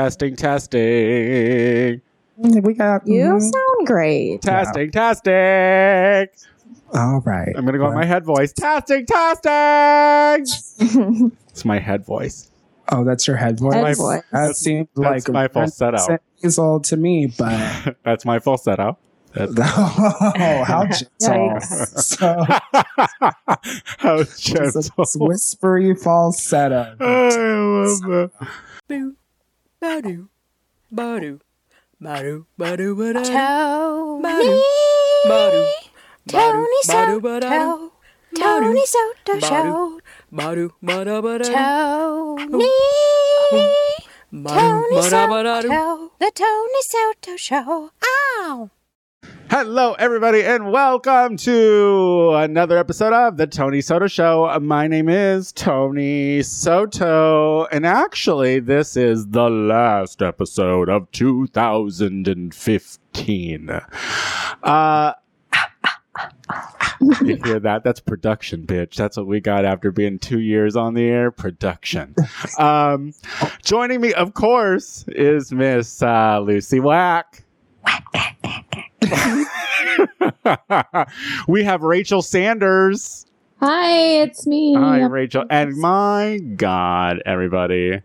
Testing, testing. We got You mhm. sound great. Testing, testing. All right. I'm going to go on my head voice. Testing, testing. It's my head voice. Oh, that's your head voice. Head voice. That seems That's like my falsetto. Years old to me, but That's my falsetto. That's oh, how gentle! Yikes. so How it's a gentle. whispery falsetto. I love that. Boo, ba-doo, ba-doo, ba-doo, ba-doo, ba-doo, Tony. ba-doo, Tony Soto. Tony Soto Show. ba-doo, ba-da, ba-da, Tony. Tony Soto. The Tony Soto Show. Ow. Hello, everybody, and welcome to another episode of the Tony Soto Show. My name is Tony Soto, and actually, this is the last episode of 2015. Uh, you hear that? That's production, bitch. That's what we got after being two years on the air. Production. Um, joining me, of course, is Miss uh, Lucy Wack. we have Rachel Sanders. Hi, it's me. Hi, Rachel. And my God, everybody.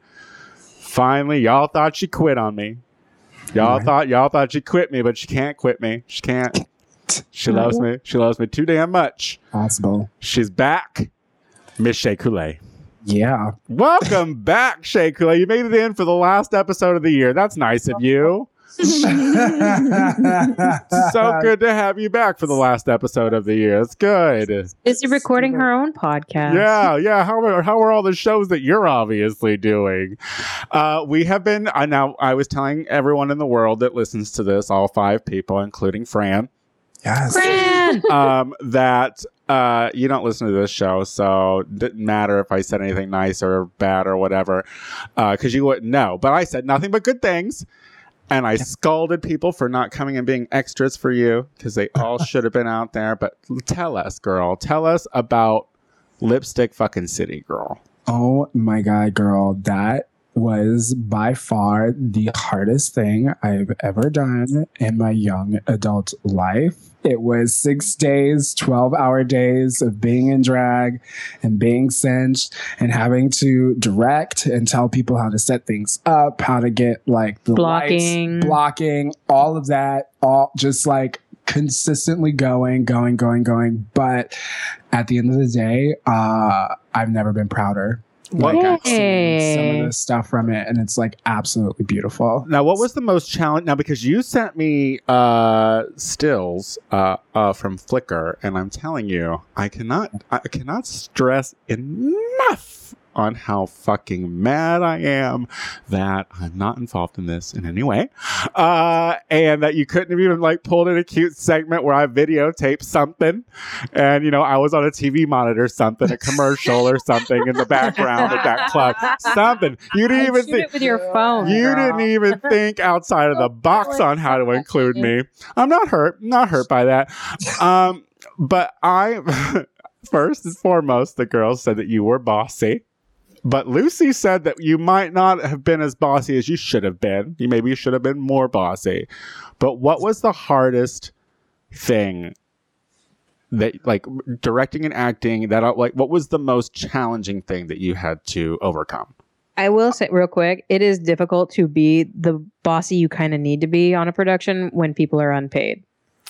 Finally, y'all thought she quit on me. Y'all Right. thought y'all thought she quit me, but she can't quit me. She can't. She loves me. She loves me too damn much. Possible. She's back. Miss Shea Coulee. Yeah. Welcome back, Shea Coulee. You made it in for the last episode of the year. That's nice of you. So good to have you back for the last episode of the year. It's good. Is she recording her own podcast? Yeah, yeah. How are how are all the shows that you're obviously doing? Uh, we have been. I now I was telling everyone in the world that listens to this, all five people, including Fran, Yes. Fran! um, that uh, you don't listen to this show, so didn't matter if I said anything nice or bad or whatever, because you wouldn't know. But I said nothing but good things. And I scolded people for not coming and being extras for you because they all should have been out there. But tell us, girl, tell us about Lipstick fucking City, girl. Oh my god, girl, that was by far the hardest thing I've ever done in my young adult life. It was six days, 12 hour days of being in drag and being cinched and having to direct and tell people how to set things up, how to get like the Blocking. lights, blocking, all of that, all just like consistently going, going, going, going. But at the end of the day, uh, I've never been prouder. Like I've seen some of the stuff from it, and it's like absolutely beautiful. Now, what was the most challenge? Now, because you sent me uh, stills uh, uh, from Flickr, and I'm telling you, I cannot, I cannot stress enough on how fucking mad I am that I'm not involved in this in any way, uh, and that you couldn't have even like pulled in a cute segment where I videotaped something, and you know I was on a TV monitor, something, a commercial or something in the background at that club, something. You didn't even think. with your phone. You girl. didn't even think outside of the box on how to include me. I'm not hurt. Not hurt by that. Um, but I, first and foremost, the girls said that you were bossy. But Lucy said that you might not have been as bossy as you should have been. You maybe you should have been more bossy. But what was the hardest thing that, like, directing and acting? That, uh, like, what was the most challenging thing that you had to overcome? I will say real quick, it is difficult to be the bossy you kind of need to be on a production when people are unpaid.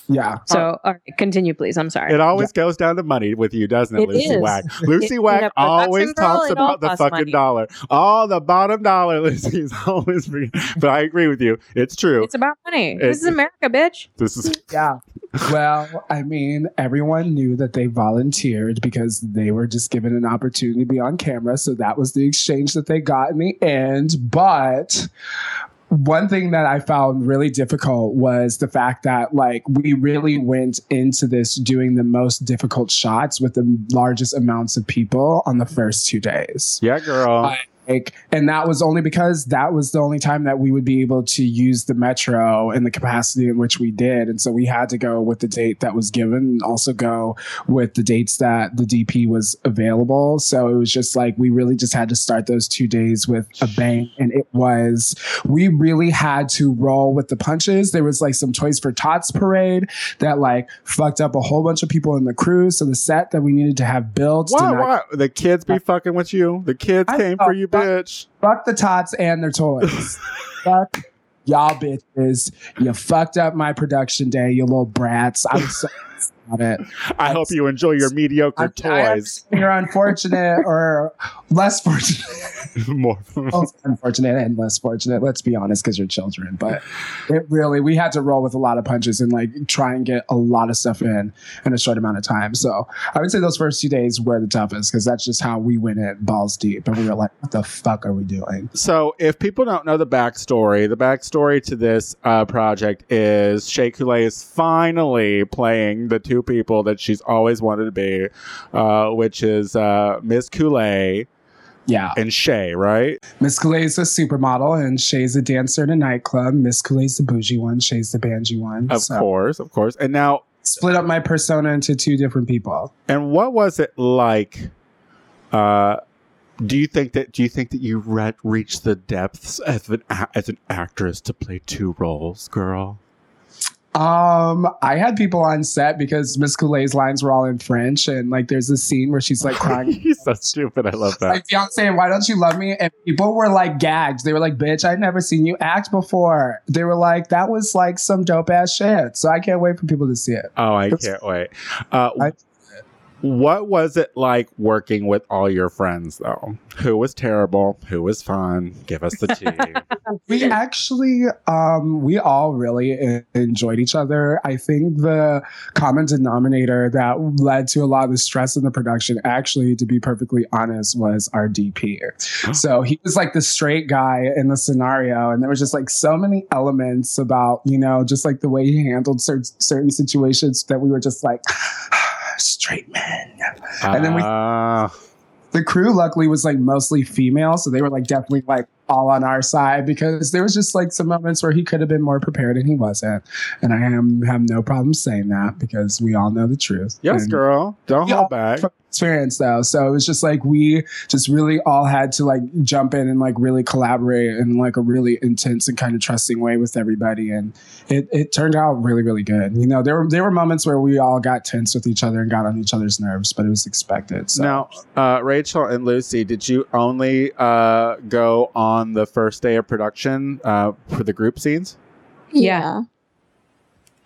Yeah, So, uh, all right, continue, please. I'm sorry. It always goes down to money with you, doesn't it, It Lucy is. Wack? Lucy It- Wack in a always talks about the fucking money. dollar. Oh, the bottom dollar, Lucy is always. Bringing, but I agree with you. It's true. it's about money. It- this is America, bitch. this is yeah. Well, I mean, everyone knew that they volunteered because they were just given an opportunity to be on camera. So that was the exchange that they got in the end. But one thing that I found really difficult was the fact that like we really went into this doing the most difficult shots with the largest amounts of people on the first two days. yeah, girl. Like, and that was only because that was the only time that we would be able to use the metro in the capacity in which we did. And so we had to go with the date that was given and also go with the dates that the DP was available. So it was just like we really just had to start those two days with a bang. And it was, we really had to roll with the punches. There was like some Toys for Tots parade that like fucked up a whole bunch of people in the crew. So the set that we needed to have built did What? not What? The kids be fucking with you? The kids I came for you, bitch. fuck the tots and their toys. fuck y'all bitches. You fucked up my production day, you little brats. I'm so about it. I hope you enjoy your mediocre I'm toys. You're unfortunate or less fortunate. More. Both unfortunate and less fortunate. Let's be honest, because you're children. But it really, we had to roll with a lot of punches and like try and get a lot of stuff in in a short amount of time. So I would say those first two days were the toughest because that's just how we went in balls deep, and we were like, "What the fuck are we doing?" So, if people don't know the backstory, the backstory to this uh, project is Shea Coulee is finally playing the two people that she's always wanted to be, uh, which is uh, Miss Coulee Yeah. and Shay, right? Miss Coulee's a supermodel and Shay's a dancer in a nightclub. Miss Coulee's the bougie one, Shay's the banji one. Of So, course, of course. And now, Split up my persona into two different people. and what was it like? Uh, do you think that do you think that you re- reached the depths as an a- as an actress to play two roles, girl? Um, I had people on set because Miss Coulee's lines were all in French, and like there's this scene where she's like crying. He's so stupid. I love that. Like Beyonce, why don't you love me? And people were like gagged. They were like, "Bitch, I've never seen you act before." They were like, "That was like some dope ass shit." So I can't wait for people to see it. Oh, I can't wait. Uh, I- what was it like working with all your friends, though? Who was terrible? Who was fun? Give us the tea. We actually, um, we all really enjoyed each other. I think the common denominator that led to a lot of the stress in the production, actually, to be perfectly honest, was our DP. so he was like the straight guy in the scenario, and there was just like so many elements about, you know, just like the way he handled certain certain situations that we were just like. Straight men. And then we- Ah, the crew luckily was like mostly female so they were like definitely like all on our side because there was just like some moments where he could have been more prepared and he wasn't. And i am have no problem saying that because we all know the truth. Yes, And girl. Don't hold back. experience though. So it was just like we just really all had to like jump in and like really collaborate in like a really intense and kind of trusting way with everybody. And it, it turned out really really good. You know there were there were moments where we all got tense with each other and got on each other's nerves but it was expected so. Now, uh, Rachel and Lucy, did you only uh, go on the first day of production uh, for the group scenes? Yeah.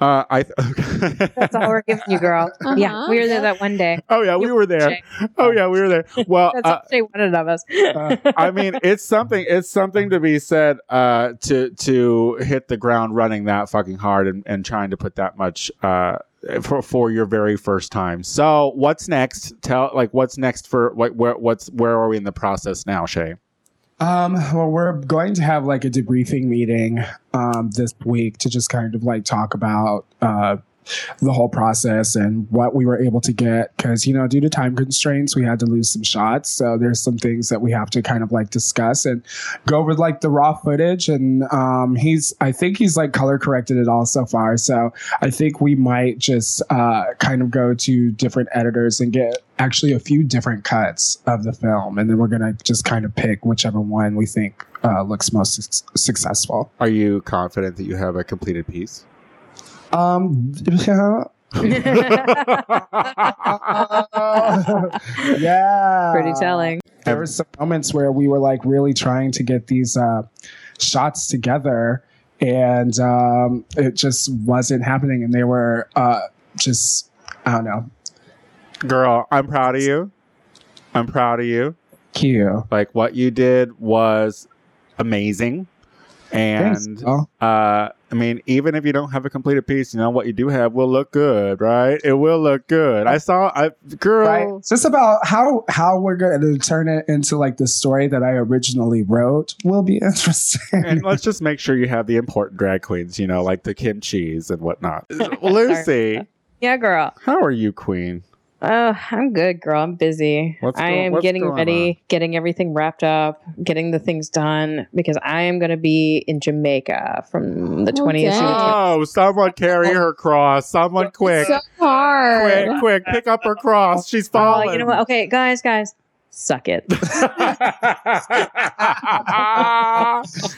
Uh, I. That's all we're giving you, girl. Yeah, Uh-huh, we were there that one day. oh yeah, we were there. Shay. Oh yeah, we were there. Well, That's uh, all they wanted of us. I mean, it's something. It's something to be said uh, to to hit the ground running that fucking hard and, and trying to put that much uh, for for your very first time. So, what's next? Tell like what's next for what where what's where are we in the process now, Shay? Um, well, we're going to have like a debriefing meeting um, this week to just kind of like talk about uh, the whole process and what we were able to get. Because, you know, due to time constraints, we had to lose some shots. So there's some things that we have to kind of like discuss and go over like the raw footage. And um, he's, I think he's like color corrected it all so far. So I think we might just uh, kind of go to different editors and get actually a few different cuts of the film. And then we're going to just kind of pick whichever one we think uh, looks most suc successful. Are you confident that you have a completed piece? Um, yeah. yeah. Pretty telling. There were some moments where we were like really trying to get these uh, shots together, and um, it just wasn't happening. And they were uh, just, I don't know, Girl, I'm proud of you. I'm proud of you. cute. Like what you did was amazing. And girl. uh I mean, even if you don't have a completed piece, you know what you do have will look good, right? It will look good. I saw I girl Right. It's just about how how we're going to turn it into like the story that I originally wrote will be interesting. and let's just make sure you have the important drag queens, you know, like the Kim Chi's and whatnot. Lucy, Yeah, girl. how are you, queen? Oh, I'm good, girl. I'm busy. What's I am what's getting going ready, getting everything wrapped up, getting the things done because I am going to be in Jamaica from the Oh, 20th to the dang. Oh, someone carry her cross. Someone quick. So hard. Quick, quick, pick up her cross. She's Oh, falling. you know what? Okay, guys, guys, suck it.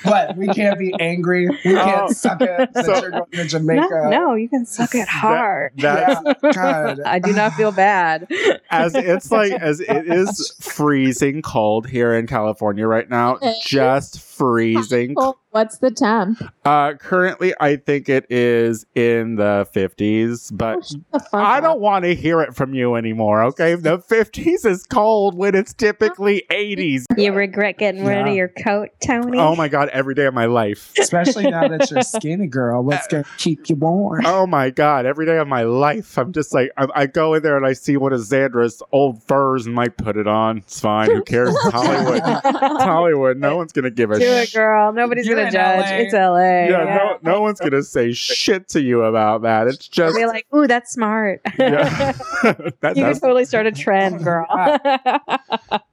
but We can't be angry. We can't Oh. suck it that So- you're going to no, Jamaica. no, you can suck it hard. That's Yeah, God. I do not feel bad. as it's like as it is freezing cold here in California right now. Eh. Just freezing. Oh, what's the temp? Uh currently I think it is in the 50s, but The I up. don't want to hear it from you anymore, okay? The 50s is cold when it's typically 80s. You regret getting rid Yeah. of your coat, Tony? Oh my god, every day of my life. Especially now that you're skinny, girl. What's going to keep you warm? Oh my god, every day of my life. I'm just like I, I go in there and I see one of Zandra's old furs and might put it on. It's fine. Who cares? It's Hollywood. It's Hollywood. No one's gonna give a Do it, girl. Nobody's You're gonna judge. LA. It's LA. Yeah, no, no one's gonna say shit to you about that. It's just Be like, ooh, that's smart. yeah. that, you can that's totally start a trend, girl.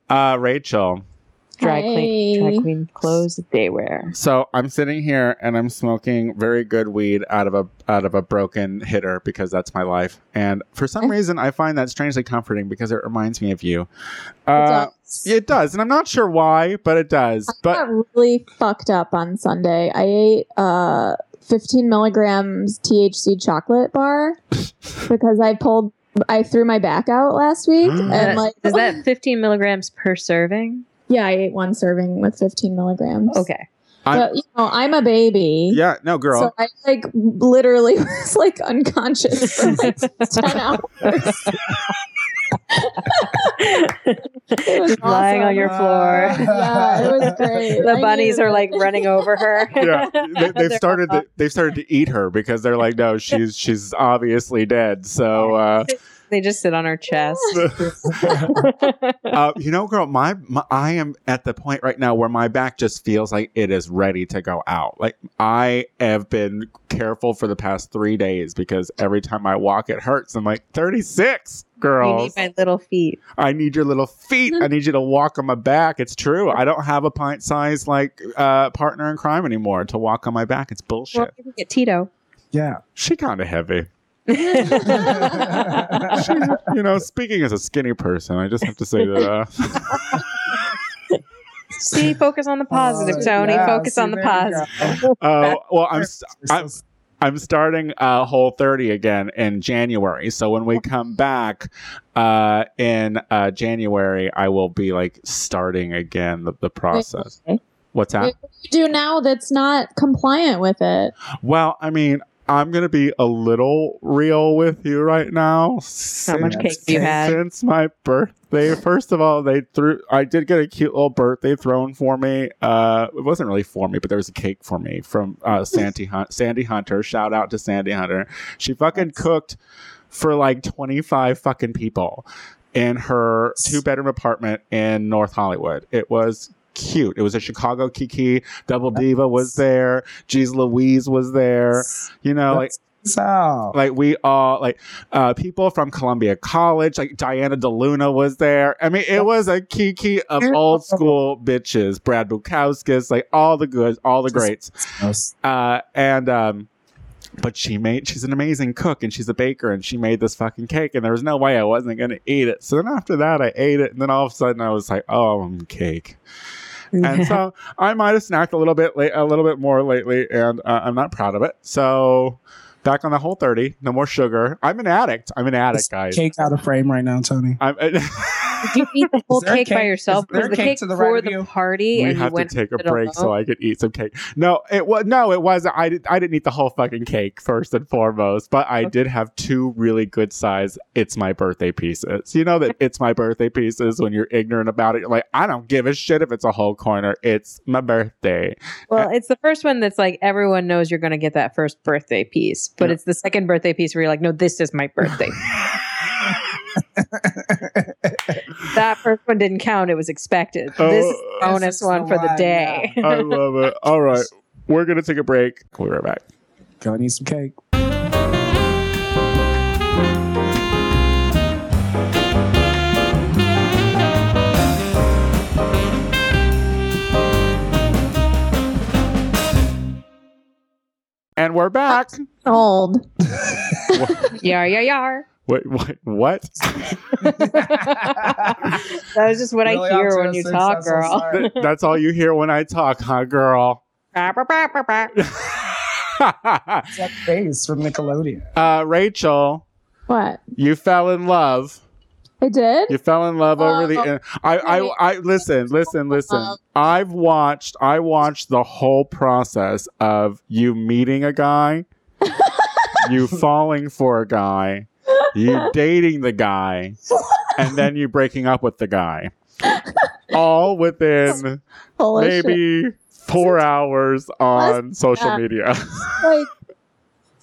uh, Rachel. Drag queen, Hey. drag queen clothes that they wear. So I'm sitting here and I'm smoking very good weed out of a out of a broken hitter because that's my life. And for some reason, I find that strangely comforting because it reminds me of you. Uh, does. it does, and I'm not sure why, but it does. I But got really fucked up on Sunday. I ate uh 15 milligrams THC chocolate bar because I pulled I threw my back out last week and like is that 15 milligrams per serving? Yeah I ate one serving with 15 milligrams. Okay. I'm- but you know I'm a baby. yeah, no, girl. So I like literally was like unconscious for like 10 hours. It was Lying on your floor. Yeah, it was great. the I bunnies are like running over her. yeah, they, they've started. all- To, they've started to eat her because they're like, no, she's she's obviously dead. So, uh, they just sit on her chest. uh, you know, girl, my, my I am at the point right now where my back just feels like it is ready to go out. Like I have been careful for the past three days because every time I walk, it hurts. I'm like, 36, girl. girls. need my little feet. I need your little feet. I need you to walk on my back. It's true. I don't have a pint size like uh, partner in crime anymore to walk on my back. It's bullshit. Well, you can get Tito. Yeah. she kind of heavy. you know, speaking as a skinny person, I just have to say that. Uh, See, focus on the positive, Oh, Tony. yeah, Focus see, on the there you go. positive. uh, well, I'm I'm, I'm starting uh, Whole 30 again in January. So when we come back uh, in uh, January, I will be like starting again the, the process. Okay. What's that? What do you do now that's not compliant with it? Well, I mean, I'm gonna be a little real with you right now. How much Since- cake do you have? Since my birthday, first of all, they threw. I did get a cute little birthday thrown for me. Uh, it wasn't really for me, but there was a cake for me from uh, Sandy Hunt, Sandy Hunter. Shout out to Sandy Hunter. She fucking cooked for like 25 fucking people in her two bedroom apartment in North Hollywood. It was cute. It was a Chicago Kiki. Double Diva was there. Jeez Louise was there. You know, like so. like we all like uh people from Columbia College, like Diana DeLuna was there. I mean, it was a kiki of old school bitches. Brad Bukowskis, like all the goods, all the greats. Uh and um but she made she's an amazing cook and she's a baker and she made this fucking cake and there was no way I wasn't gonna eat it. So then after that I ate it and then all of a sudden I was like, oh I'm cake. And so I might have snacked a little bit late, a little bit more lately, and uh, I'm not proud of it. So back on the whole thirty, no more sugar. I'm an addict. I'm an addict, guys. Cake out of frame right now, Tony. I'm, Did you eat the whole there a cake, by yourself? Is there Was a the cake cake to the for right the party? we and have you went to take a did it break so? I could eat some cake. No, it was no, it wasn't. I did. I didn't eat the whole fucking cake first and foremost, but I did have two really good size. It's my birthday pieces. You know that it's my birthday pieces when you're ignorant about it. You're like, I don't give a shit if it's a whole corner. It's my birthday. Well, it's the first one that's like everyone knows you're going to get that first birthday piece, but Yeah. it's the second birthday piece where you're like, no, this is my birthday. that first one didn't count. It was expected. Oh, this bonus this one for the day. Yeah. I love it. All right. We're going to take a break. We'll be right back. Go and eat some cake. And we're back. Old. yar, yar, yar. What? What? What? That was just what I hear when you talk, girl. Th- That's all you hear when I talk, huh, girl? That face from Nickelodeon. uh, Rachel, What? you fell in love. I did? You fell in love over the. Oh, I, I, I, listen, listen, listen. Um, I've watched. I watched the whole process of you meeting a guy, you falling for a guy, you dating the guy, and then you breaking up with the guy. All within Holy shit. maybe four hours on social that? media. Like,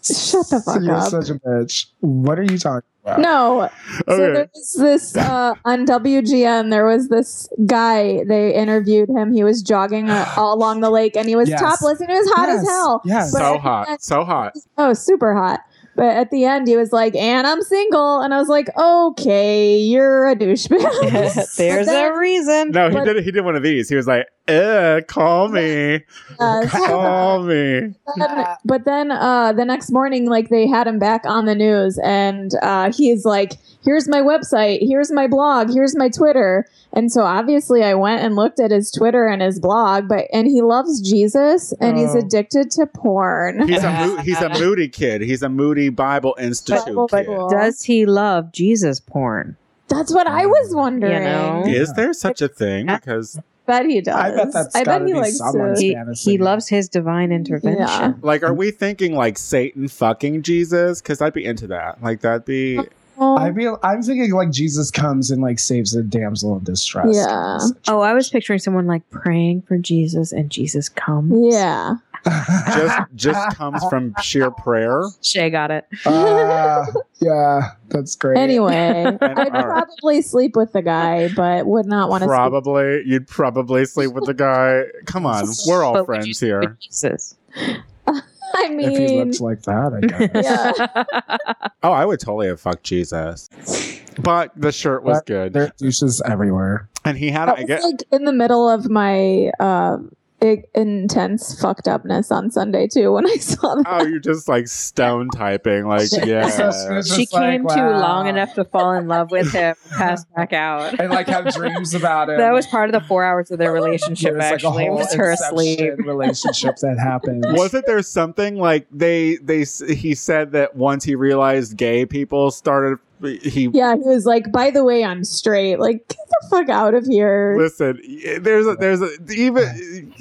shut the fuck up. You're up. such a bitch. What are you talking about? No. So there was this uh, on WGN. There was this guy. They interviewed him. He was jogging uh, all along the lake, and he was Yes. topless, and it was hot as hell. yes. But so hot, end- so hot. Oh, super hot. But at the end, he was like, "And I'm single," and I was like, "Okay, you're a douchebag." There's then- a reason. No, he But- did. He did one of these. He was like, "Eh, call me, Uh, call me." then- but then uh, the next morning, like they had him back on the news, and uh, he's like, "Here's my website. Here's my blog. Here's my Twitter." And so obviously, I went and looked at his Twitter and his blog, but and he loves Jesus and he's Oh. addicted to porn. He's a mo- he's a moody kid. He's a moody Bible Institute Bible- kid. Bible- Does he love Jesus porn? That's what I was wondering. You know? Is there such a thing? Because bet he does. I bet that's I bet he be likes someone's to. He, fantasy. he loves his divine intervention. Yeah. like, are we thinking like Satan fucking Jesus? Because I'd be into that. Like that'd be. Oh. I feel I'm thinking like Jesus comes and like saves a damsel in distress. Yeah. Oh, I was picturing someone like praying for Jesus and Jesus comes. Yeah. Just just comes from sheer prayer. Shay got it. Uh, yeah, that's great. Anyway, I'd all right. probably sleep with the guy, but would not want to. Probably you'd probably sleep with the guy. Come on, we're all But friends here. with Jesus. I mean, if he mean, looked like that, I guess. Yeah. Oh, I would totally have fucked Jesus. But the shirt was But good, There are douches everywhere. and he had. that I was get. like in the middle of my uh, i- intense fucked upness on Sunday too. When I saw that, Oh, you're just like stone typing, like yeah. It's she just like, came too wow. long enough to fall in love with him, and pass back out. and like have dreams about it. That was part of the four hours of their relationship. There's, like, a actually, it was her asleep. Inception relationship that happened. Wasn't there something like they they he said that once he realized gay people started he yeah, he was like, "By the way, I'm straight. Like, get the fuck out of here." listen there's a there's a even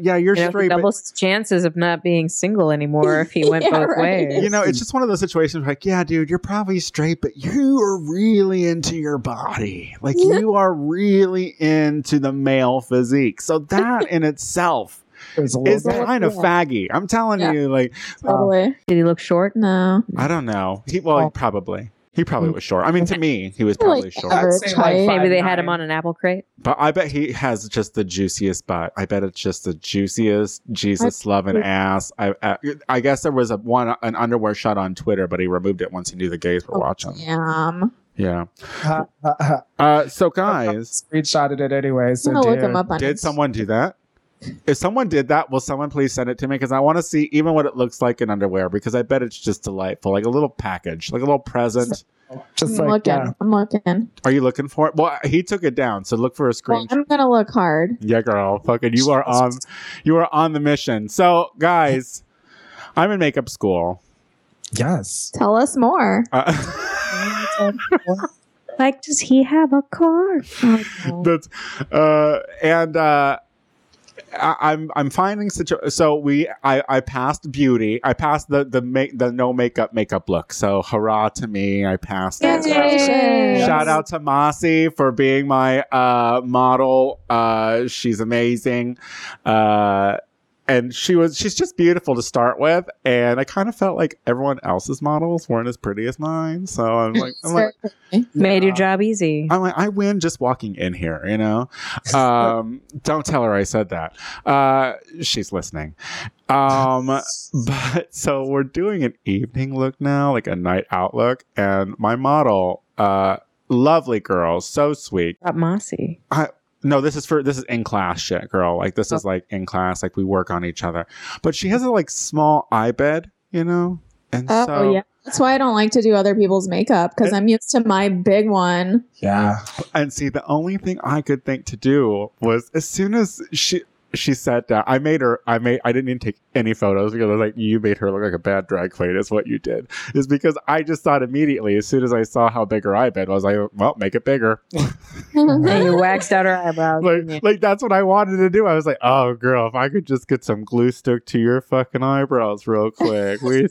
yeah you're You know, straight double but his chances of not being single anymore if he went Yeah, both right. ways. you know it's just one of those situations like yeah dude you're probably straight but you are really into your body like Yeah. you are really into the male physique so that in itself There's a is kind of Yeah. faggy i'm telling Yeah. you like Totally. Did he look short? No. i don't know he well Oh. probably he probably was short i mean to me he was I like probably short I'd average say, like, five Maybe they had him on an apple crate. But I bet he has just the juiciest butt. I bet it's just the juiciest Jesus loving ass. I, I I guess there was a one an underwear shot on Twitter, but he removed it once he knew the gays were watching. Damn. Yeah. Ha, ha, ha. Uh, so guys, Screenshotted it anyway. So I'm gonna look him up on. did someone do that? If someone did that, will someone please send it to me? Because I want to see even what it looks like in underwear. Because I bet it's just delightful, like a little package, like a little present. Just I'm like looking. yeah. I'm looking. Are you looking for it? Well, he took it down, so look for a Well, screen. I'm gonna look hard. Yeah, girl. Fucking you are on you are on the mission. So, guys, I'm in makeup school. Yes. Tell us more. Uh, Like, does he have a car? that's uh and uh I, I'm I'm finding situ- so we I I passed beauty I passed the the make the no makeup makeup look so hurrah to me I passed that. Congratulations. Shout out to Mossy for being my uh, model. Uh, she's amazing. Uh, and she was she's just beautiful to start with. And I kind of felt like everyone else's models weren't as pretty as mine. So I'm like, I'm like, Made your job easy. I'm like, I win just walking in here, you know? Um, don't tell her I said that. Uh, she's listening. Um, but so we're doing an evening look now, like a night out look. And my model, uh, lovely girl, so sweet. Got Mossy. No, this is for this is in class shit, girl. Like this is like in class, like we work on each other. But she has a like small eye bed, you know, and Oh so yeah. That's why I don't like to do other people's makeup because I'm used to my big one. Yeah. and see the only thing I could think to do was as soon as she she sat down, I made her. I made. I didn't even take any photos because I was like, you made her look like a bad drag queen. Is what you did. Is because I just thought immediately as soon as I saw how big her eye bed was, I well make it bigger. And you waxed out her eyebrows. didn't like, like that's what I wanted to do. I was like, oh girl, if I could just get some glue stuck to your fucking eyebrows real quick, we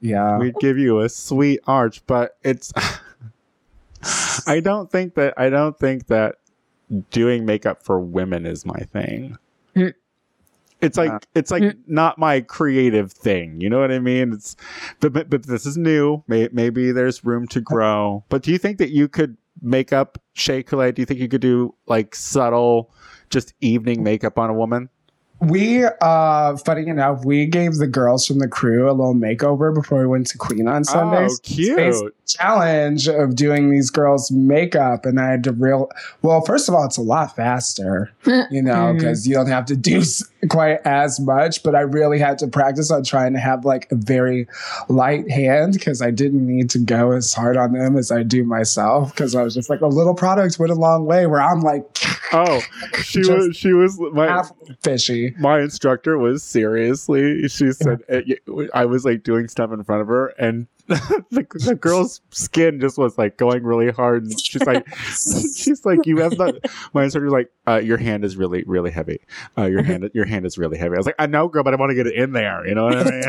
Yeah. we'd give you a sweet arch. But it's, I don't think that I don't think that doing makeup for women is my thing. Mm. It's like Uh, it's like mm. not my creative thing. You know what I mean? It's but but, but this is new. May, maybe there's room to grow. But do you think that you could make up Shea Coulee? Do you think you could do like subtle, just evening makeup on a woman? We, uh, funny enough, we gave the girls from the crew a little makeover before we went to Queen on Sundays. Oh, cute. Space challenge of doing these girls' makeup, and I had to real. Well, first of all, it's a lot faster, you know, mm-hmm. because you don't have to do s- quite as much. But I really had to practice on trying to have like a very light hand because I didn't need to go as hard on them as I do myself. Because I was just like a little product went a long way. Where I'm like Oh, she was she was my fishy. my instructor was seriously she said it, eh, i was like doing stuff in front of her and the, the girl's skin just was like going really hard and she's like she's like you have not my instructor was like uh, your hand is really really heavy. Uh, your hand your hand is really heavy. I was like i know girl but i want to get it in there you know what i mean?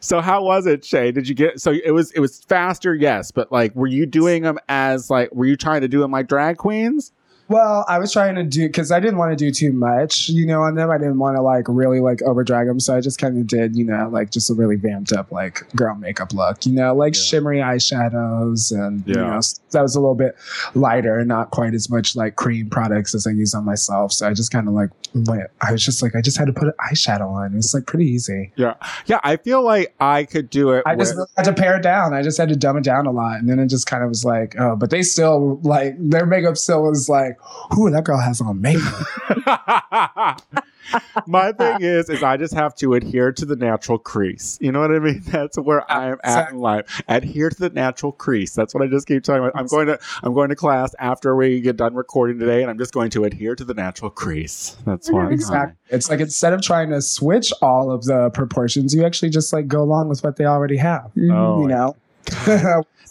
So how was it shay? Did you get so it was it was faster yes but like were you doing them as like were you trying to do them like drag queens Well, I was trying to do because I didn't want to do too much, you know, on them. I didn't want to like really like over drag them, so I just kind of did, you know, like just a really vamped up like girl makeup look, you know, like Yeah. shimmery eyeshadows and you Yeah. know that was a little bit lighter, and not quite as much like cream products as I use on myself. So I just kind of like went. I was just like I just had to put an eyeshadow on. It's like pretty easy. Yeah, yeah. I feel like I could do it. I just with- really had to pare it down. I just had to dumb it down a lot, and then it just kind of was like, oh, but they still like their makeup still was like, who that girl has on makeup. My thing is, is I just have to adhere to the natural crease. You know what I mean? That's where I am at in life. Adhere to the natural crease. That's what I just keep talking about. I'm going to, I'm going to class after we get done recording today, and I'm just going to adhere to the natural crease. That's why. Exactly. It's like instead of trying to switch all of the proportions, you actually just like go along with what they already have. Oh, you know,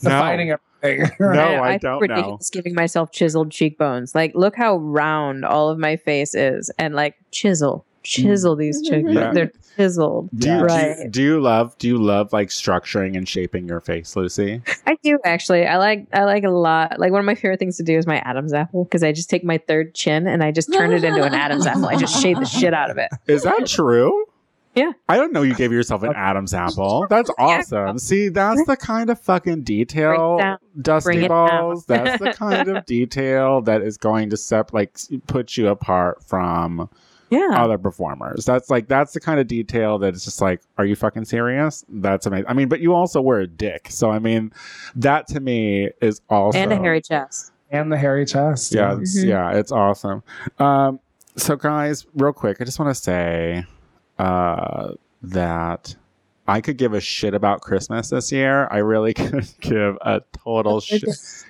defining everything. No, I, I, don't know. giving myself chiseled cheekbones. Like, look how round all of my face is, and like chisel, chisel mm. these cheeks. Yeah. They're chiseled. Do you, do, you, right. do you love do you love like structuring and shaping your face, Lucy? I do actually. I like. I like a lot. Like one of my favorite things to do is my Adam's apple because I just take my third chin and I just turn it into an Adam's apple. I just shave the shit out of it. Is that true? Yeah. I don't know you gave yourself an Adam's apple. That's awesome. See, that's the kind of fucking detail, down. Dusty Bring it down. Balls. That's the kind of detail that is going to sep like put you apart from Yeah. other performers. That's like that's the kind of detail that is just like, are you fucking serious? That's amazing. I mean, but you also wear a dick, so I mean, that to me is also and a hairy chest. and the hairy chest. yeah, it's, Mhm. yeah, it's awesome. Um, so guys, real quick, I just want to say uh, that I could give a shit about Christmas this year. I really could give a total shit.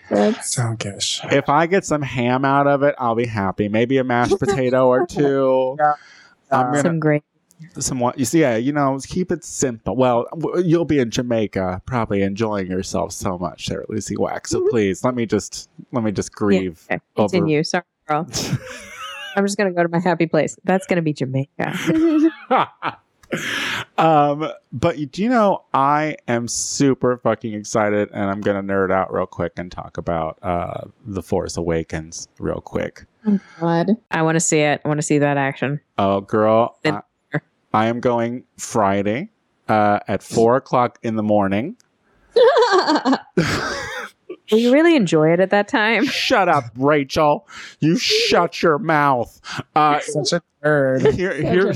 Don't give a shit. If I get some ham out of it, I'll be happy. Maybe a mashed potato or two. Yeah. I'm gonna Some great. somewhat. You see, yeah, you know, keep it simple. Well, you'll be in Jamaica, probably enjoying yourself so much there, Lucy Wax. So please let me just let me just grieve. Okay, over- continue. Sorry, girl. I'm just gonna go to my happy place. That's gonna be Jamaica. um, but you- do you know I am super fucking excited, and I'm gonna nerd out real quick and talk about uh, the Force Awakens real quick. God. I want to see it. I want to see that action. Oh, girl, I, I am going Friday uh, at four o'clock in the morning. Will you really enjoy it at that time? Shut up, Rachel. You shut your mouth. Uh, Such a nerd. here, here,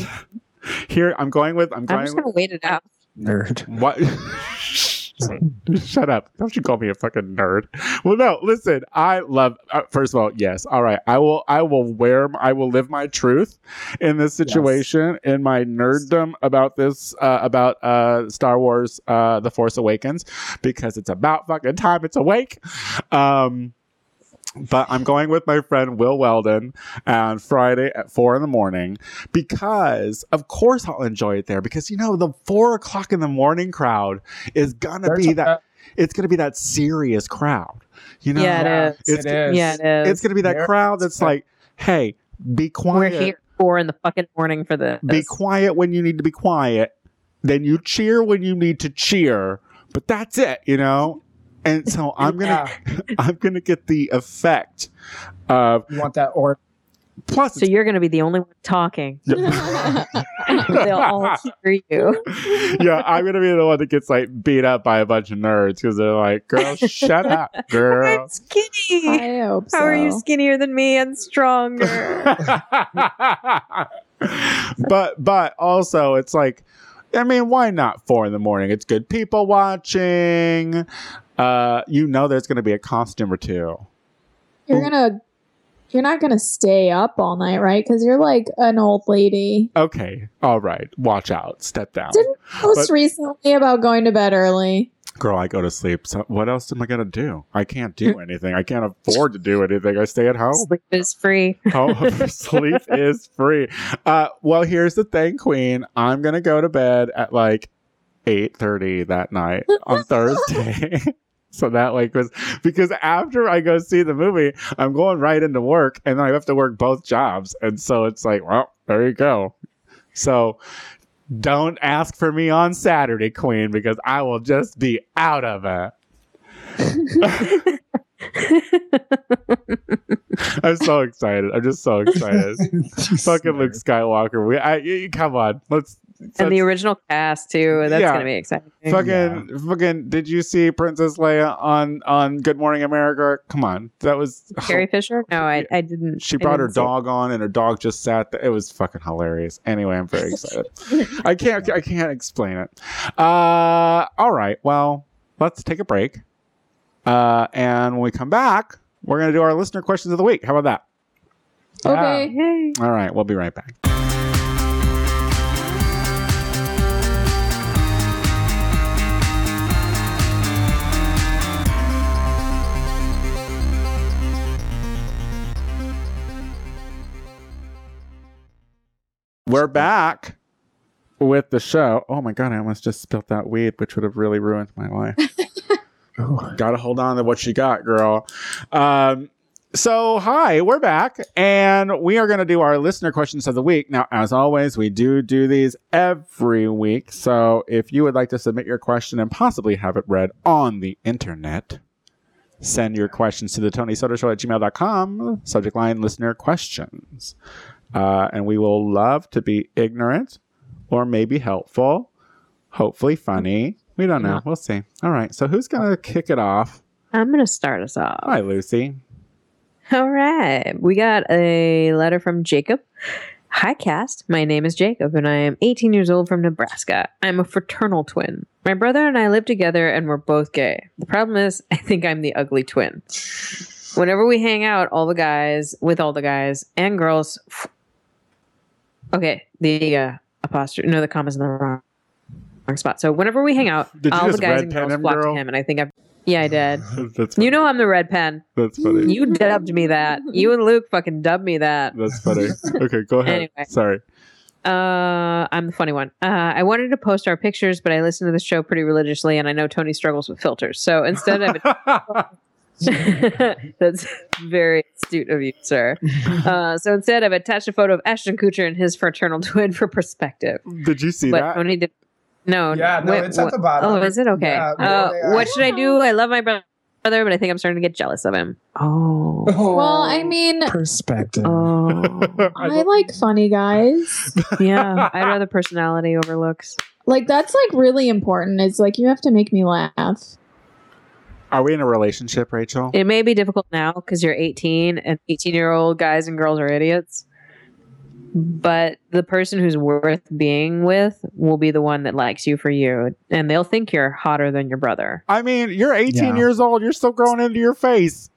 here. I'm going with. I'm going. I'm just gonna wait it out. Nerd. What? Shut up! Don't you call me a fucking nerd? Well, no. Listen, I love. Uh, first of all, yes. All right, I will. I will wear. I will live my truth in this situation. In my nerddom about this, uh, about uh, Star Wars: uh, The Force Awakens, because it's about fucking time. It's awake. Um, but I'm going with my friend Will Weldon on Friday at four in the morning because, of course, I'll enjoy it there because you know the four o'clock in the morning crowd is gonna There's be a- that. It's gonna be that serious crowd. You know, Yeah, it is. It's, it is. Yeah, it is. it's gonna be that There- crowd that's like, hey, be quiet." We're here four in the fucking morning for this. Be quiet when you need to be quiet. Then you cheer when you need to cheer. But that's it, you know. And so I'm gonna, I'm gonna get the effect of You want that or plus. So you're going to be the only one talking. They'll all hear you. yeah, I'm gonna be the one that gets like beat up by a bunch of nerds because they're like, "Girl, shut up, girl." I'm skinny. I hope so. How are you skinnier than me and stronger? but but also it's like, I mean, why not four in the morning? It's good people watching. Uh, you know, there's gonna be a costume or two. You're gonna. You're not gonna stay up all night, right? Because you're like an old lady. Okay, all right, watch out, step down, Didn't post But- recently about going to bed early. girl. I go to sleep. So what else am I gonna do? I can't do anything. I can't afford to do anything. I stay at home. Sleep is free. Oh, sleep is free. Uh, well, here's the thing, Queen. I'm gonna go to bed at like eight thirty that night on Thursday. So that like was because after I go see the movie, I'm going right into work, and then I have to work both jobs, and so it's like, well, there you go. So. Don't ask for me on Saturday, Queen, because I will just be out of it. I'm so excited. I'm just so excited. fucking Luke Skywalker. We, I, come on, let's. And the original cast, too. That's Yeah. going to be exciting. fucking, fucking. Did you see Princess Leia on on Good Morning America? Come on, that was. Carrie Fisher? No, I, I didn't. She brought her didn't see it. dog on, and her dog just sat. There. It was fucking hilarious. Anyway, I'm very excited. I can't. I can't explain it. Uh, all right. Well, let's take a break. Uh, and when we come back, we're gonna do our listener questions of the week. How about that? Okay. Yay. All right, we'll be right back. We're back with the show. Oh my god, I almost just spilt that weed, which would have really ruined my life. Gotta hold on to what you got, girl. Um, so, hi, we're back, and we are going to do our listener questions of the week. Now, as always, we do do these every week. So, if you would like to submit your question and possibly have it read on the internet, send your questions to the Tony Soto Show at gmail.com, subject line listener questions. Uh, and we will love to be ignorant or maybe helpful, hopefully funny. We don't know. We'll see. All right. So, who's going to kick it off? I'm going to start us off. Hi, Lucy. All right. We got a letter from Jacob. Hi, cast. My name is Jacob, and I am 18 years old from Nebraska. I'm a fraternal twin. My brother and I live together, and we're both gay. The problem is, I think I'm the ugly twin. Whenever we hang out, all the guys, with all the guys and girls. f- Okay, the uh, apostrophe, no, the comma's in the wrong, wrong spot. So whenever we hang out, Did all the guys and girls flock girl? to him, and I think I've, yeah, I did. That's funny. You know I'm the red pen. That's funny. You dubbed me that. You and Luke fucking dubbed me that. That's funny. Okay, go ahead. Anyway. Sorry. Uh, I'm the funny one. Uh, I wanted to post our pictures, but I listen to the show pretty religiously, and I know Tony struggles with filters. So instead of that's very astute of you, sir. Uh, so instead, I've attached a photo of Ashton Kutcher and his fraternal twin for perspective. Did you see but that? Tony did. No, Yeah, no, wait, it's at the bottom. Oh, is it okay? Yeah, uh, yeah, yeah. what should I do? I love my brother, but I think I'm starting to get jealous of him. Oh, Well, I mean, perspective. oh, I like funny guys. yeah. I'd rather personality over looks. Like that's like really important. It's like you have to make me laugh. Are we in a relationship, Rachel? It may be difficult now because you're 18 and 18 year old guys and girls are idiots. But the person who's worth being with will be the one that likes you for you, and they'll think you're hotter than your brother. I mean, you're 18 Yeah. years old. You're still growing into your face.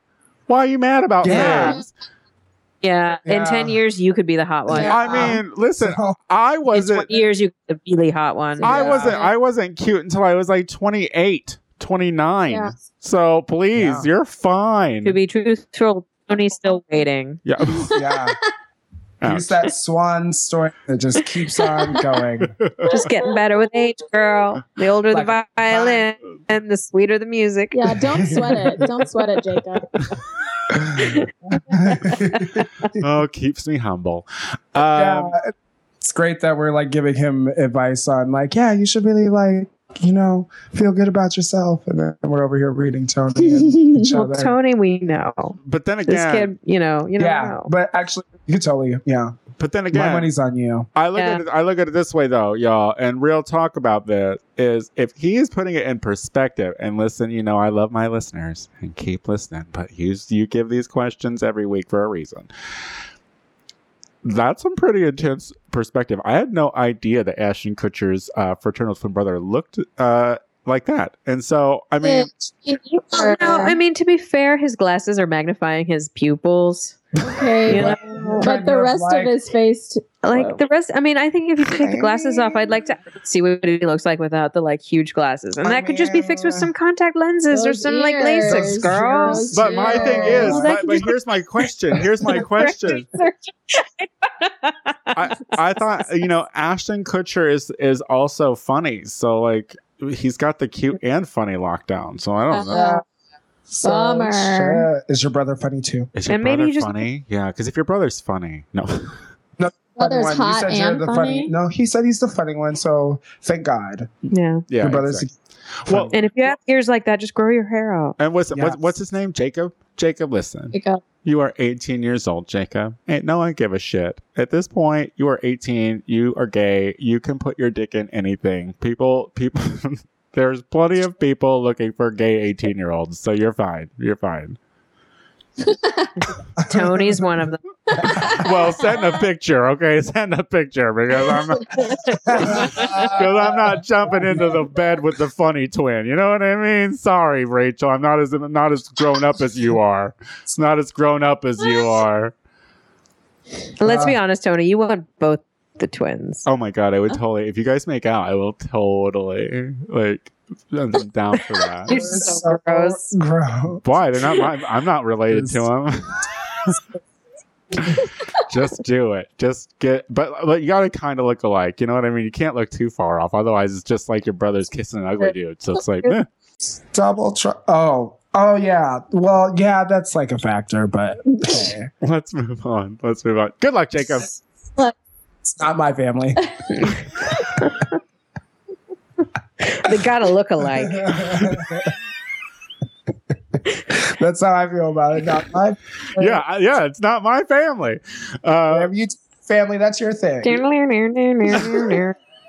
Why are you mad about Yeah. things? Yeah, in ten years you could be the hot one. Yeah. I mean, listen, So- I wasn't. twenty years you could be the hot one. I Yeah. wasn't. I wasn't cute until I was like 28, 29. Yeah. So please, Yeah. you're fine. to be truthful, Tony's still waiting. yeah. yeah. Ouch. He's that swan story that just keeps on going. Just getting better with age, girl. The older Like the violin, and the sweeter the music. Yeah, don't sweat it. Don't sweat it, Jacob. oh, keeps me humble. Um, yeah, it's great that we're like giving him advice on like, yeah, you should really like, you know, feel good about yourself. And then we're over here reading Tony and each Well, other. Tony, we know But then again, this kid. You know, you don't yeah, know. but actually, you could totally, yeah. but then again, My money's on you. I look Yeah. at it. I look at it this way, though, y'all. And real talk about this is if he is putting it in perspective. And listen, you know, I love my listeners and keep listening. But you you give these questions every week for a reason. That's some pretty intense perspective. I had no idea that Ashton Kutcher's uh, fraternal twin brother looked uh, like that. And so, I mean, no, I mean to be fair, his glasses are magnifying his pupils. okay, You know, but the rest like- of his face, t- like the rest. I mean, I think if you take the glasses off, I'd like to see what he looks like without the like huge glasses, and I that could just be fixed with some contact lenses or those some like ears, LASIK, girl. those but my thing is. Well, that but, but just- here's my question. Here's my question. I, I thought you know Ashton Kutcher is is also funny, so like he's got the cute and funny lockdown. So I don't uh-huh. know. So, Bummer. shit. Is your brother funny too? Is your and maybe brother you just- funny? Yeah, because if your brother's funny, no. no, brother's Funny one. Hot said you're and the funny. No, he said he's the funny one. So thank God. yeah. yeah, your brother's exactly. well. And if you have ears like that, just grow your hair out. And what's, what's what's his name? Jacob. Jacob, listen. Jacob. You are 18 years old, Jacob. Ain't no one give a shit. At this point, you are 18. You are gay. You can put your dick in anything. People, people. there's plenty of people looking for gay 18 year olds. So you're fine. You're fine. Tony's one of them. well, send a picture, okay? Send a picture because I'm not because I'm not jumping into the bed with the funny twin. You know what I mean? Sorry, Rachel. I'm not as not as grown up as you are. It's not as grown up as you are. Let's be uh, honest, Tony. You want both the twins. Oh my god, I would totally. If you guys make out, I will totally like. I'm down for that. You're so gross. gross. Why? They're not. My, I'm not related to them. Just do it. Just get. But, but you got to kind of look alike. You know what I mean? You can't look too far off. Otherwise, it's just like your brother's kissing an ugly dude. So it's like, eh. Double tr- Oh. Oh yeah. Well, yeah, that's like a factor, but hey, let's move on. Let's move on. Good luck, Jacob. It's not my family. They gotta look alike. that's how I feel about it. Not my Yeah, I- yeah. It's not my family. Uh, Whatever you family, that's your thing.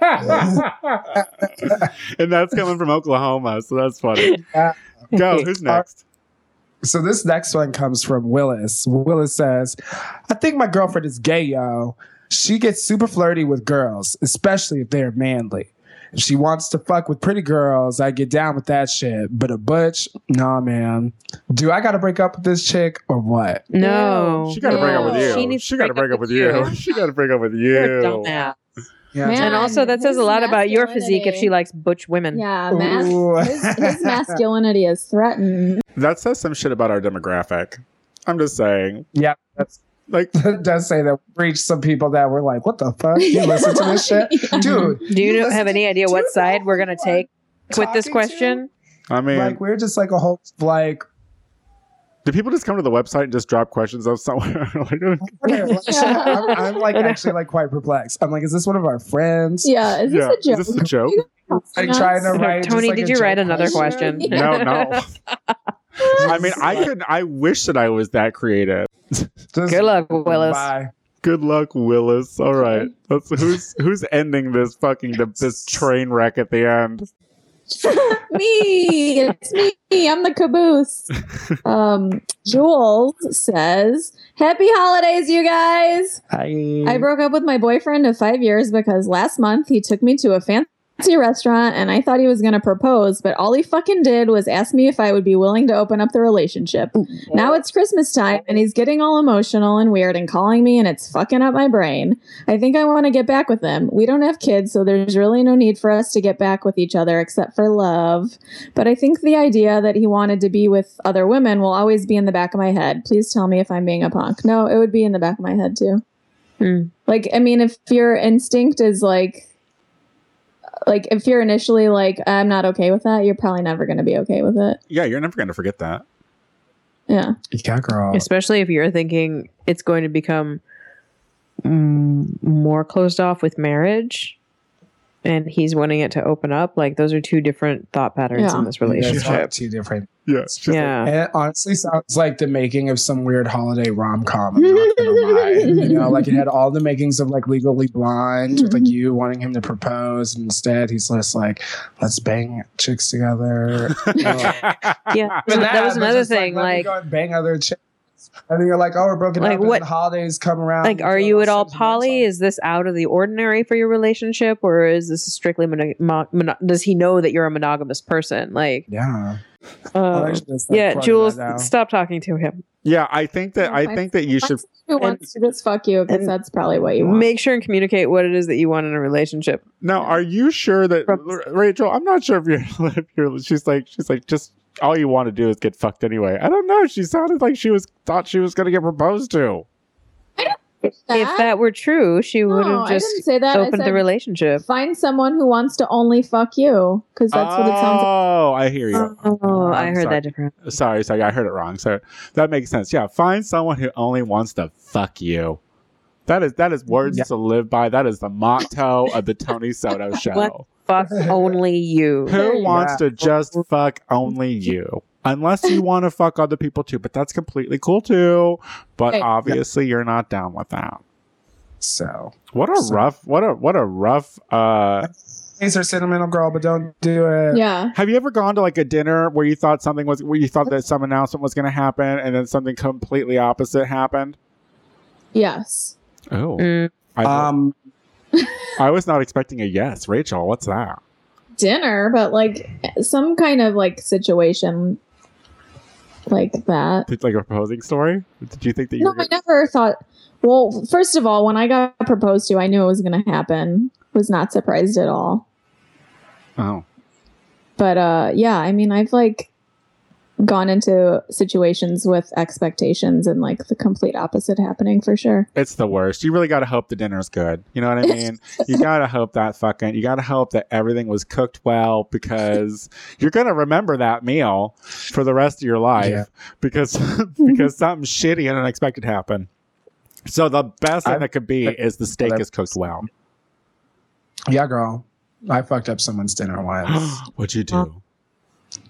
and that's coming from Oklahoma, so that's funny. Go. Who's next? So this next one comes from Willis. Willis says, I think my girlfriend is gay, yo. She gets super flirty with girls, especially if they're manly. If she wants to fuck with pretty girls, I get down with that shit. But a butch, nah, man. Do I gotta break up with this chick or what? No. She got to break up with you. She She, needs to got to break up with you. She got to break up with You're a you. dumbass. Yeah. Man. And also, that says a lot about your physique if she likes butch women. Yeah, mas- his, his masculinity is threatened. That says some shit about our demographic. I'm just saying. Yeah, that's Like, it does say that we reached some people that were like, what the fuck? You listen to this shit? Dude. Do you know, listen have any idea what side we're gonna take with this talking to? question? I mean, Like we're just like a whole like do people just come to the website and just drop questions of somewhere? I'm, I'm like actually like quite perplexed. I'm like, is this one of our friends? Yeah, is this yeah, a joke? is this a joke? Like trying to write. Tony, like, did you write joke another question? No, no. I mean, I could. I wish that I was that creative. Just Good luck, Willis. Bye. Good luck, Willis. All right, let's. Who's who's ending this fucking this train wreck at the end? me, it's me. I'm the caboose. Um, Jules says, "Happy holidays, you guys." Hi. I broke up with my boyfriend of five years because last month he took me to a fancy restaurant and I thought he was going to propose, but all he fucking did was ask me if I would be willing to open up the relationship. Now it's Christmas time and he's getting all emotional and weird and calling me and it's fucking up my brain. I think I want to get back with him. We don't have kids, so there's really no need for us to get back with each other except for love. But I think the idea that he wanted to be with other women will always be in the back of my head. Please tell me if I'm being a punk. No, it would be in the back of my head too. Hmm. Like, I mean, if your instinct is like, like if you're initially like, I'm not okay with that, you're probably never going to be okay with it. yeah, you're never gonna forget that. Yeah. Yeah, girl. Especially if you're thinking it's going to become mm, more closed off with marriage and he's wanting it to open up. Like, those are two different thought patterns Yeah. in this You guys relationship. have two different. Yeah. Yeah. And it honestly sounds like the making of some weird holiday rom com. I'm not gonna lie. You know, like it had all the makings of like Legally Blonde, with like mm-hmm. you wanting him to propose, and instead he's just like, let's bang chicks together. Yeah. Even that, was another just, thing. let me Like, bang other chicks. And then you're like, oh, we're broken Like, up. and what- the holidays come around. like, are you at all poly? Is this out of the ordinary for your relationship, or is this strictly mono- mo- mono- does he know that you're a monogamous person? Like, Yeah. Uh, I should just, like, yeah, Jules, stop talking to him. yeah, I think that I think that you should Who wants to just fuck you? Because that's probably what you want. Make sure and communicate what it is that you want in a relationship. Now, are you sure that Rachel? I'm not sure if you're. If you're she's like, she's like, just all you want to do is get fucked anyway. I don't know. She sounded like she was thought she was going to get proposed to. If that were true, she would have I just didn't say that. I opened the relationship. Find someone who wants to only fuck you, because that's what it sounds like. Oh, I hear you. Oh, I I'm heard sorry. that different. Sorry, sorry, I heard it wrong. So that makes sense. Yeah, find someone who only wants to fuck you. That is that is mm-hmm. words Yeah. to live by. That is the motto of the Tony Soto show. Fuck only you. Who wants Yeah. to just fuck only you? Unless you want to fuck other people too, but that's completely cool too. But Hey. obviously, you're not down with that. So, What a So- rough, what a what a rough. uh these are sentimental girl, but don't do it. Yeah. Have you ever gone to like a dinner where you thought something was, where you thought that some announcement was going to happen, and then something completely opposite happened? Yes. Oh, Mm, I, Um, I was not expecting a yes, Rachel. What's that? Dinner, but like some kind of like situation like that. It's like a proposing story. Did you think that you? No, were I never thought. Well, first of all, when I got proposed to, I knew it was going to happen. Was not surprised at all. oh, But uh, yeah, I mean, I've like gone into situations with expectations and like the complete opposite happening for sure. it's the worst. You really got to hope the dinner's good. You know what I mean? you got to hope that fucking. You got to hope that everything was cooked well because you're gonna remember that meal for the rest of your life Yeah. because because something shitty and unexpected happened. So the best thing I've- that could be is the steak is cooked well. yeah, girl. I fucked up someone's dinner once. What'd you do?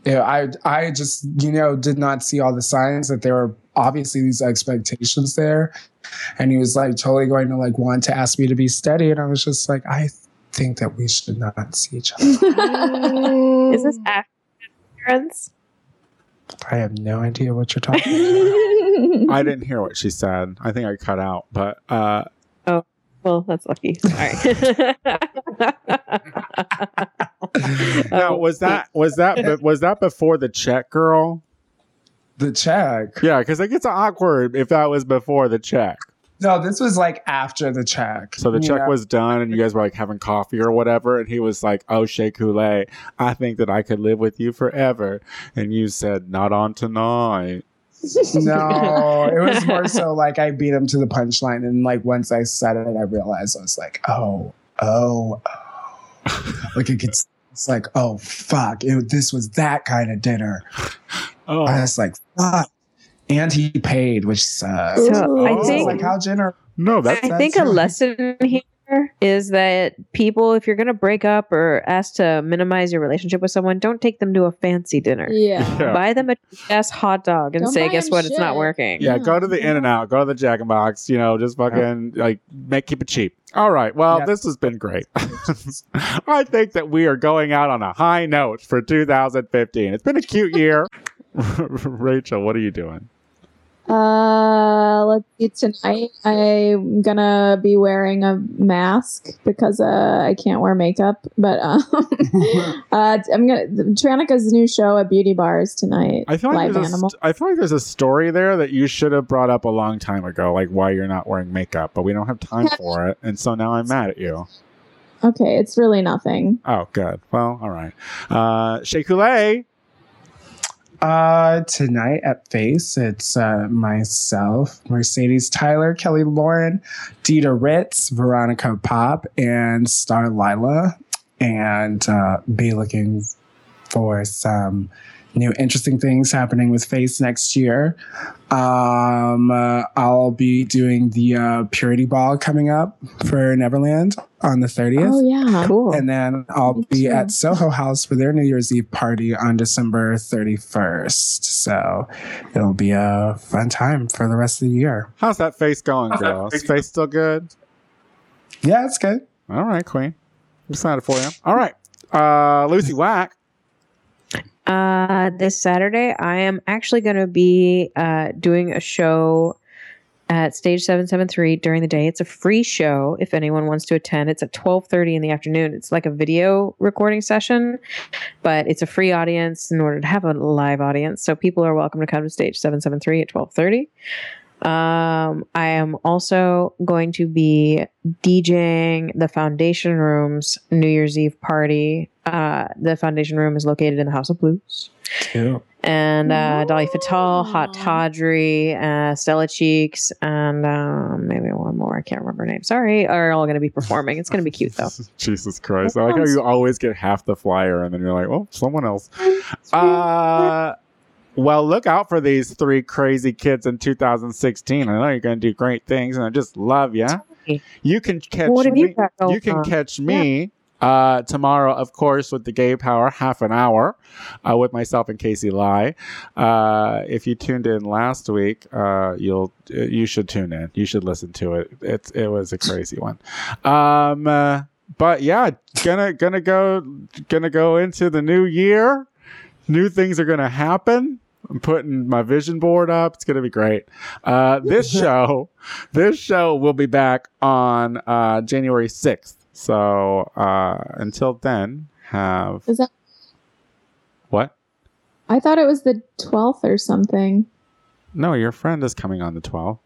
Yeah, I I just you know did not see all the signs that there were obviously these expectations there, and he was like totally going to like want to ask me to be steady, and I was just like, I think that we should not see each other. is this after parents? I have no idea what you're talking about. I didn't hear what she said. I think I cut out, but uh, Well, that's lucky. All right. now was that was that was that before the check, girl? the check. Yeah, because it gets awkward if that was before the check. No, this was like after the check. So the check Yeah. was done, and you guys were like having coffee or whatever, and he was like, "Oh, Shea Coulee, I think that I could live with you forever," and you said, "Not on tonight." No, it was more so like I beat him to the punchline, and like once I said it, I realized I was like, oh, oh, oh. like it gets. It's like, oh fuck! It, this was that kind of dinner. Oh, I was like, fuck. And he paid, which sucks. So I Oh. think like how generous. no, that's I think a lesson here is that people, if you're going to break up or ask to minimize your relationship with someone, don't take them to a fancy dinner. Yeah. Yeah. Buy them a ass hot dog and Don't say, guess them what? It's not working. Yeah, go to the mm-hmm. In and Out, go to the Jack and Box. You know, just fucking like make keep it cheap. All right. Well, Yeah. this has been great. I think that we are going out on a high note for 2015. It's been a cute year. Rachel, what are you doing? Uh, let's see. Tonight, I'm gonna be wearing a mask because uh, I can't wear makeup. But um, uh, I'm gonna Tranica's new show at Beauty Bars tonight. I feel like Live there's a, Animal. I feel like there's a story there that you should have brought up a long time ago, like why you're not wearing makeup, but we don't have time for it, and so now I'm mad at you. okay, it's really nothing. Oh, good. Well, all right. Uh, Shea Coulee. Uh, tonight at Face, it's uh, myself, Mercedes Tyler, Kelly Lauren, Dita Ritz, Veronica Pop, and Star Lila. And uh, be looking for some new interesting things happening with Face next year. Um, uh, I'll be doing the uh, Purity Ball coming up for Neverland on the 30th. Oh yeah. Cool. And then I'll Me be too. at Soho House for their New Year's Eve party on December 31st. So it'll be a fun time for the rest of the year. How's that face going, How's girl? Is face face still good? Yeah, it's good. All right, Queen. I'm excited for you. All right. Uh, Lucy Wack. Uh, this Saturday, I am actually going to be uh, doing a show at Stage Seven Seven Three during the day. It's a free show if anyone wants to attend. It's at twelve thirty in the afternoon. It's like a video recording session, but it's a free audience in order to have a live audience. So people are welcome to come to Stage Seven Seven Three at twelve thirty. Um, I am also going to be DJing the Foundation Room's New Year's Eve party. Uh, the Foundation Room is located in the House of Blues. Cute. And uh, Dolly Fatal, Hot Wow. Tawdry, uh, Stella Cheeks, and um, maybe one more. I can't remember her name. Sorry, are all going to be performing. It's going to be cute though. Jesus Christ. I like how you always get half the flyer and then you're like, well, someone else. Uh, well, look out for these three crazy kids in 2016. I know you're going to do great things and I just love you. You can catch have you me. You can catch me uh, tomorrow, of course, with the Gay Power, half an hour uh, with myself and Casey Lai. Uh, if you tuned in last week, uh, you'll you should tune in. You should listen to it. It's it was a crazy one. Um, uh, but yeah, gonna gonna go gonna go into the new year. New things are gonna happen. I'm putting my vision board up. It's gonna be great. Uh, this show, this show will be back on uh, January sixth. So uh, until then, have Is that? what? I thought it was the twelfth or something. No, your friend is coming on the 12th.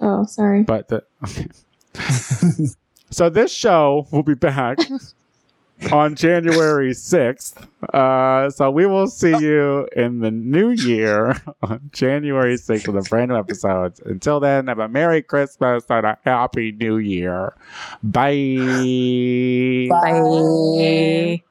Oh, sorry. But the okay. so this show will be back on January 6th. Uh, so we will see you in the new year on January 6th with a brand new episode. Until then, have a Merry Christmas and a Happy New Year. Bye. Bye.